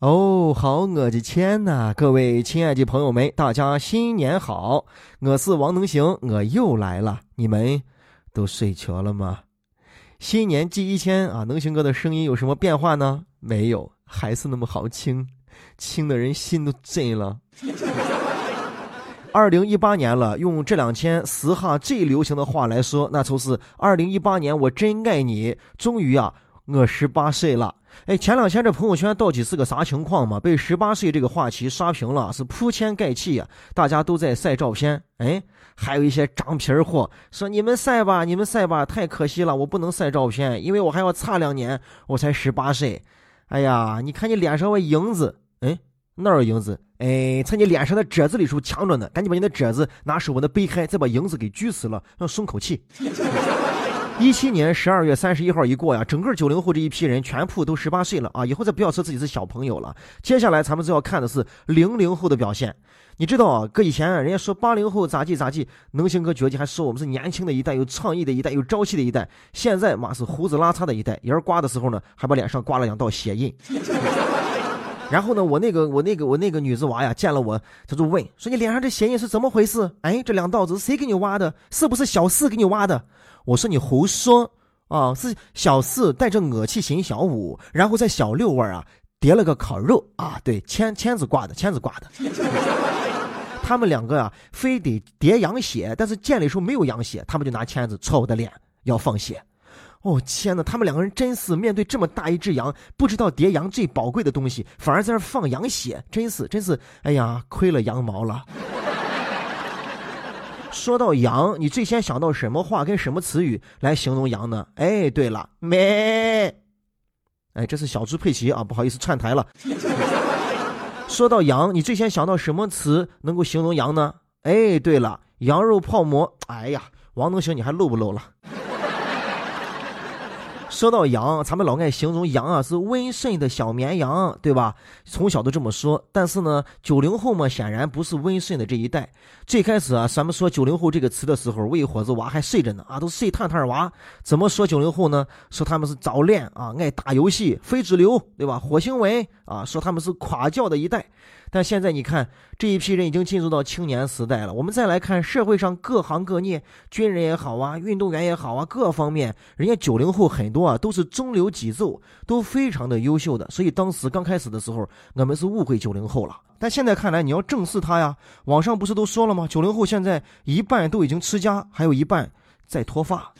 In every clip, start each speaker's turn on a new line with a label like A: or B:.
A: 哦，好，我的天呐！各位亲爱的朋友们，大家新年好！我是王能行，我又来了。你们都睡着了吗？新年第一天啊，能行哥的声音有什么变化呢？没有，还是那么好听，听的人心都震了。二零一八年了，用这两天时下最流行的话来说，那就是二零一八年我真爱你。终于啊，我十八岁了。哎，前两天这朋友圈到底是个啥情况嘛？被十八岁这个话题刷屏了，是铺天盖地啊！大家都在晒照片，哎，还有一些长皮儿货说：“你们晒吧，你们晒吧，太可惜了，我不能晒照片，因为我还要差两年，我才十八岁。”哎呀，你看你脸上的影子，哎，哪有影子？哎，在你脸上的褶子里头藏着呢，赶紧把你的褶子拿手把它掰开，再把影子给锯死了，让松口气。一七年十二月三十一号一过呀，整个九零后这一批人全部都十八岁了啊！以后再不要说自己是小朋友了。接下来咱们就要看的是零零后的表现。你知道啊，搁以前人家说八零后咋地咋地，能行哥觉得还说我们是年轻的一代，有创意的一代，有朝气的一代。现在嘛是胡子拉碴的一代，人刮的时候呢，还把脸上刮了两道血印。然后呢，我那个我那个我那个女子娃呀，见了我，她就问说：“你脸上这血印是怎么回事？哎，这两道子谁给你挖的？是不是小四给你挖的？”我说你胡说啊！是小四带着我去寻小五，然后在小六味儿啊叠了个烤肉啊，对，签签子挂的，签子挂的。他们两个啊，非得叠羊血，但是见了时候没有羊血，他们就拿签子戳我的脸要放血。哦天哪，他们两个人真是面对这么大一只羊，不知道叠羊最宝贵的东西，反而在那放羊血，真是真是，哎呀，亏了羊毛了。说到羊，你最先想到什么话跟什么词语来形容羊呢？哎，对了，美。哎，这是小猪佩奇啊，不好意思串台了。说到羊，你最先想到什么词能够形容羊呢？哎，对了，羊肉泡馍。哎呀，王能行，你还漏不漏了？说到羊，咱们老爱形容羊啊是温顺的小绵羊，对吧？从小都这么说。但是呢，九零后嘛，显然不是温顺的这一代。最开始啊，咱们说九零后这个词的时候，喂伙子娃还睡着呢啊，都睡探探娃。怎么说九零后呢？说他们是早恋啊，爱打游戏，非主流，对吧？火星文啊，说他们是垮教的一代。但现在你看，这一批人已经进入到青年时代了。我们再来看社会上各行各业，军人也好啊，运动员也好啊，各方面，人家九零后很多啊，都是中流砥柱，都非常的优秀的。所以当时刚开始的时候，我们是误会九零后了。但现在看来，你要正视他呀。网上不是都说了吗？九零后现在一半都已经持家，还有一半在脱发。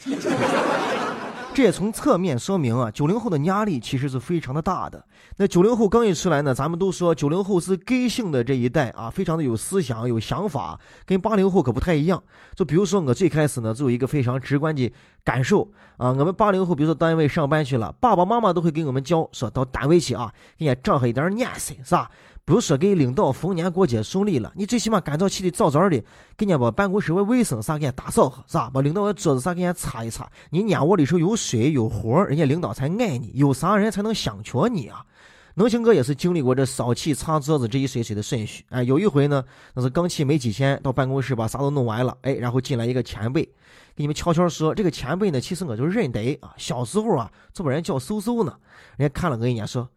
A: 这也从侧面说明啊，九零后的压力其实是非常的大的。那九零后刚一出来呢，咱们都说九零后是根性的这一代啊，非常的有思想、有想法，跟八零后可不太一样。就比如说我最开始呢，就有一个非常直观的感受啊，我们八零后，比如说单位上班去了，爸爸妈妈都会给我们教，说到单位去啊，给人家长上一点年岁，是吧？不是说给领导逢年过节送礼了，你最起码赶早起的早早的，给人家把办公室的卫生啥给人家打扫哈，是吧？把领导的桌子啥给人家擦一擦。你蔫窝里头有水有活，人家领导才爱你，有啥人才能想缺你啊？能行哥也是经历过这扫气擦桌子这一水水的顺序。哎，有一回呢，那是刚去没几天，到办公室把啥都弄完了，哎，然后进来一个前辈，给你们悄悄说，这个前辈呢，其实我就认得啊，小时候啊，就把人叫嗖嗖呢。人家看了我一眼，说：“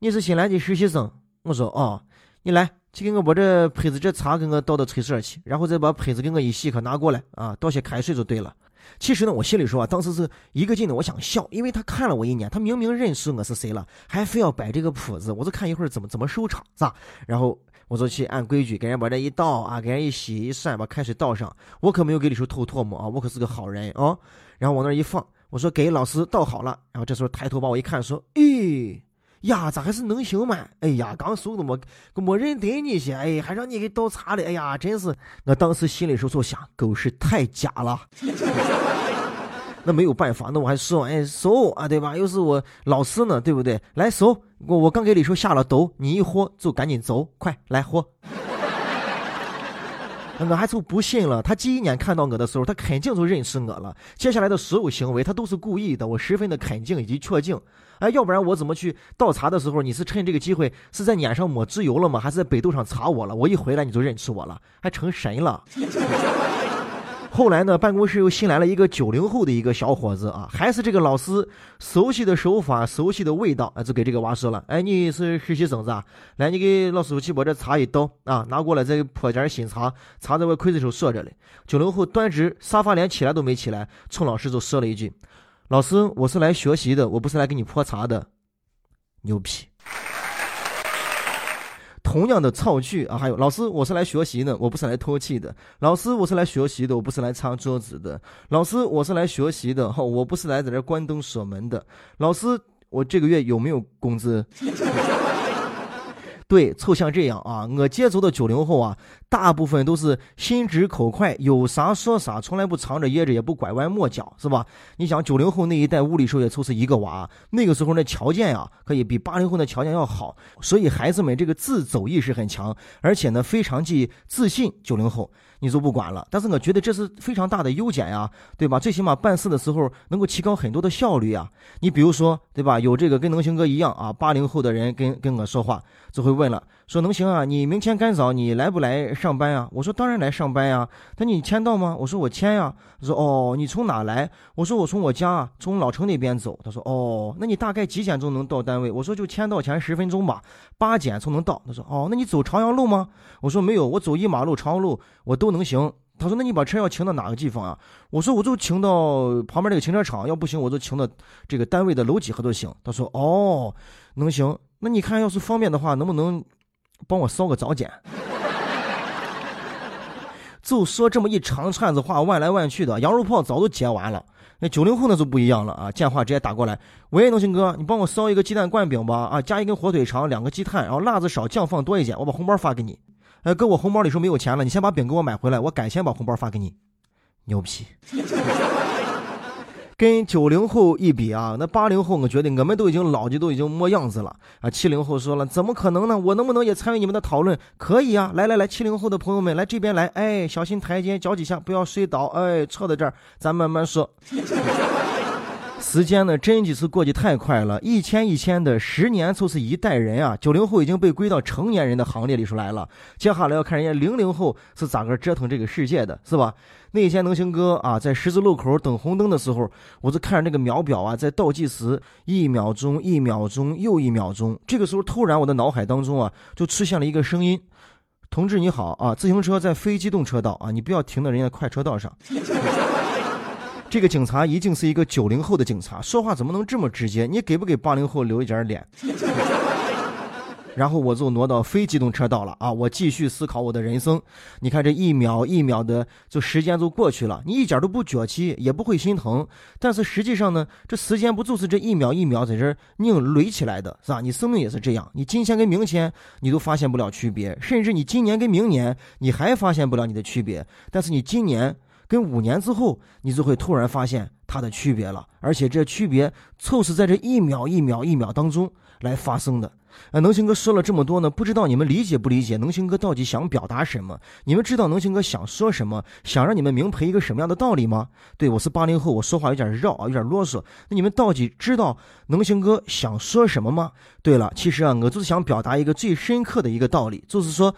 A: 你是新来的实习生。”我说哦，你来，去给我把这胚子这茶给我倒到炊事去，然后再把胚子给我一洗，可拿过来啊，倒些开水就对了。其实呢，我心里说啊，当时是一个劲的，我想笑，因为他看了我一眼，他明明认识我是谁了，还非要摆这个谱子，我就看一会儿怎么怎么收场，是吧？然后我就去按规矩给人把这一倒啊，给人一洗一涮，把开水倒上，我可没有给李叔吐唾沫啊，我可是个好人啊。然后往那一放，我说给老师倒好了，然后这时候抬头把我一看，说，咦。呀，咋还是能行吗？哎呀，刚收的么，没认得你些，哎，还让你给倒茶了，哎呀，真是！我当时心里时候就想，狗是太假了。那没有办法，那我还说，哎，收啊，对吧？又是我老师呢，对不对？来收，我我刚给李叔下了毒，你一喝就赶紧走，快来喝。我还就不信了，他第一眼看到我的时候，他肯定就认识我了。接下来的所有行为，他都是故意的，我十分的肯定以及确定。哎，要不然我怎么去倒茶的时候，你是趁这个机会是在脸上抹猪油了吗？还是在百度上查我了？我一回来你就认识我了，还成神了。后来呢，办公室又新来了一个九零后的一个小伙子啊，还是这个老师熟悉的手法、熟悉的味道啊，就给这个娃说了：“哎，你是实习生是吧？来，你给老师傅去把这茶一倒啊，拿过来再泼点新茶，茶在我筷子上锁着嘞。”九零后端直沙发连起来都没起来，冲老师就说了一句：“老师，我是来学习的，我不是来给你泼茶的。”牛批。同样的造句啊，还有老师，我是来学习的，我不是来偷气的。老师，我是来学习的，我不是来擦桌子的。老师，我是来学习的，哈，我不是来在这关灯锁门的。老师，我这个月有没有工资？对，凑像这样啊，我接触的九零后啊，大部分都是心直口快，有啥说啥，从来不藏着掖着，也不拐弯抹角，是吧？你想九零后那一代屋里时候也凑是一个娃，那个时候那条件啊，可以比八零后的条件要好，所以孩子们这个自走意识很强，而且呢非常记自信。九零后你就不管了，但是我觉得这是非常大的优点呀，对吧？最起码办事的时候能够提高很多的效率啊。你比如说，对吧？有这个跟能行哥一样啊，八零后的人跟跟我说话，就会问了，说能行啊，你明天干早你来不来上班呀？我说当然来上班呀。他说你签到吗？我说我签呀。他说哦，你从哪来？我说我从我家从老城那边走。他说哦，那你大概几点钟能到单位？我说就签到前十分钟吧，八点才能到。他说哦，那你走朝阳路吗？我说没有，我走一马路朝阳路我都能行。他说那你把车要停到哪个地方啊？我说我就停到旁边那个停车场，要不行我就停到这个单位的楼几何都行。他说哦，能行。那你看要是方便的话，能不能？帮我烧个早检，就说这么一长串子话，万来万去的，羊肉泡早都结完了。那九零后那就不一样了啊，电话直接打过来，喂，农行哥，你帮我烧一个鸡蛋灌饼吧，啊，加一根火腿肠，两个鸡蛋，然后辣子少，酱放多一点，我把红包发给你。哎，哥，我红包里说没有钱了，你先把饼给我买回来，我改先把红包发给你。牛批。跟九零后一比啊，那八零后我觉得我们都已经老的都已经没样子了啊。七零后说了，怎么可能呢？我能不能也参与你们的讨论？可以啊，来来来，七零后的朋友们来这边来，哎，小心台阶，脚几下不要摔倒，哎，撤在这儿，咱慢慢说。时间呢，真几次过去太快了，一天一天的，十年就是一代人啊。九零后已经被归到成年人的行列里出来了，接下来要看人家零零后是咋个折腾这个世界的，是吧？那天能行哥啊，在十字路口等红灯的时候，我就看着那个秒表啊，在倒计时，一秒钟，一秒钟，又一秒钟。这个时候，突然我的脑海当中啊，就出现了一个声音：“同志你好啊，自行车在非机动车道啊，你不要停到人家快车道上。”这个警察一定是一个九零后的警察，说话怎么能这么直接？你给不给八零后留一点脸？然后我就挪到非机动车道了啊！我继续思考我的人生。你看这一秒一秒的，就时间就过去了，你一点都不脚气，也不会心疼。但是实际上呢，这时间不就是这一秒一秒在这拧垒起来的，是吧？你生命也是这样，你今天跟明天你都发现不了区别，甚至你今年跟明年你还发现不了你的区别。但是你今年跟五年之后，你就会突然发现它的区别了，而且这区别就是在这一秒一秒一秒当中来发生的。呃，能行哥说了这么多呢，不知道你们理解不理解？能行哥到底想表达什么？你们知道能行哥想说什么？想让你们明白一个什么样的道理吗？对我是八零后，我说话有点绕啊，有点啰嗦。那你们到底知道能行哥想说什么吗？对了，其实啊，我就是想表达一个最深刻的一个道理，就是说，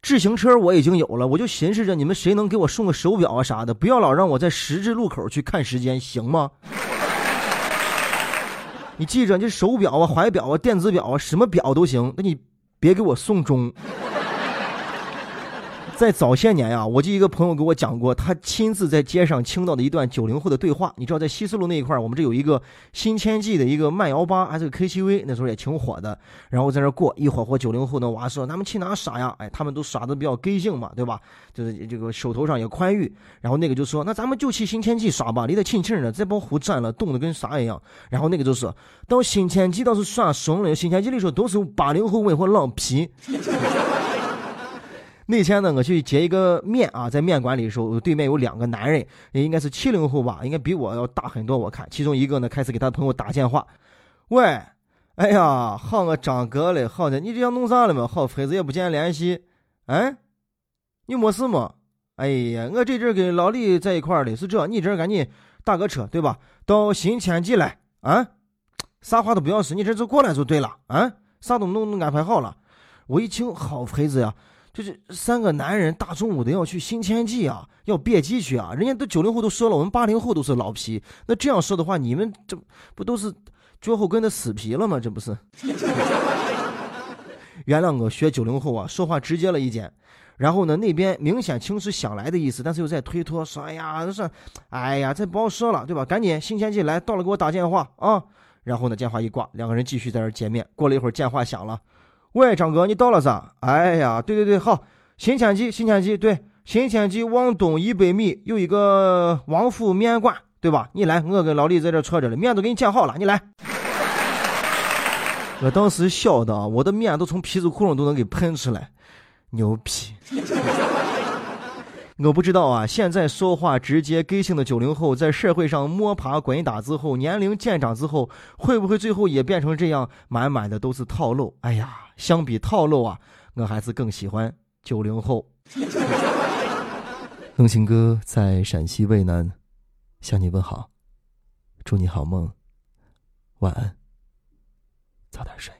A: 自行车我已经有了，我就寻思着你们谁能给我送个手表啊啥的，不要老让我在十字路口去看时间，行吗？你记着，你手表啊、怀表啊、电子表啊，什么表都行，那你别给我送钟。在早些年呀，我就一个朋友给我讲过，他亲自在街上听到的一段九零后的对话。你知道，在西四路那一块我们这有一个新天际的一个慢摇吧，还是个 KTV，那时候也挺火的。然后在那过一会儿，和九零后的娃说：“咱们去哪耍呀？”哎，他们都耍的比较根性嘛，对吧？就是这个手头上也宽裕。然后那个就说：“那咱们就去新天际耍吧，离得近近的，这帮湖占了，冻得跟啥一样。”然后那个就说：“到新天际倒是耍怂了，新天际里说都是八零后文化老皮。”那天呢，我去接一个面啊，在面馆里的时候，对面有两个男人，应该是七零后吧，应该比我要大很多。我看其中一个呢，开始给他朋友打电话，喂，哎呀，好我张哥嘞，好的，你这要弄啥了嘛？好妃子也不见联系，哎，你没事吗？哎呀，我这阵跟老李在一块儿的，是这，你这赶紧打个车，对吧？到新天际来啊，啥话都不要说，你这就过来就对了啊，啥都弄安排好了。我一听，好妃子呀。就是三个男人大中午的要去新天地啊，要别鸡去啊！人家都九零后都说了，我们八零后都是老皮。那这样说的话，你们这不都是脚后跟的死皮了吗？这不是？原谅我学九零后啊，说话直接了一点。然后呢，那边明显情势想来的意思，但是又在推脱，说：“哎呀，这是，哎呀，这不好说了，对吧？赶紧新天地来到了，给我打电话啊！”然后呢，电话一挂，两个人继续在这见面。过了一会儿，电话响了。喂，张哥，你到了噻？哎呀，对对对，好，新天地，新天地，对，新天地往东一百米有一个王府面馆，对吧？你来，我跟老李在这坐着呢，面都给你煎好了，你来。我当时笑的，我的面都从皮子窟窿都能给喷出来，牛逼！我不知道啊，现在说话直接个性的九零后，在社会上摸爬滚打之后，年龄渐长之后，会不会最后也变成这样，满满的都是套路？哎呀！相比套路啊，我还是更喜欢九零后。
B: 龙情哥在陕西渭南向你问好，祝你好梦，晚安，早点睡。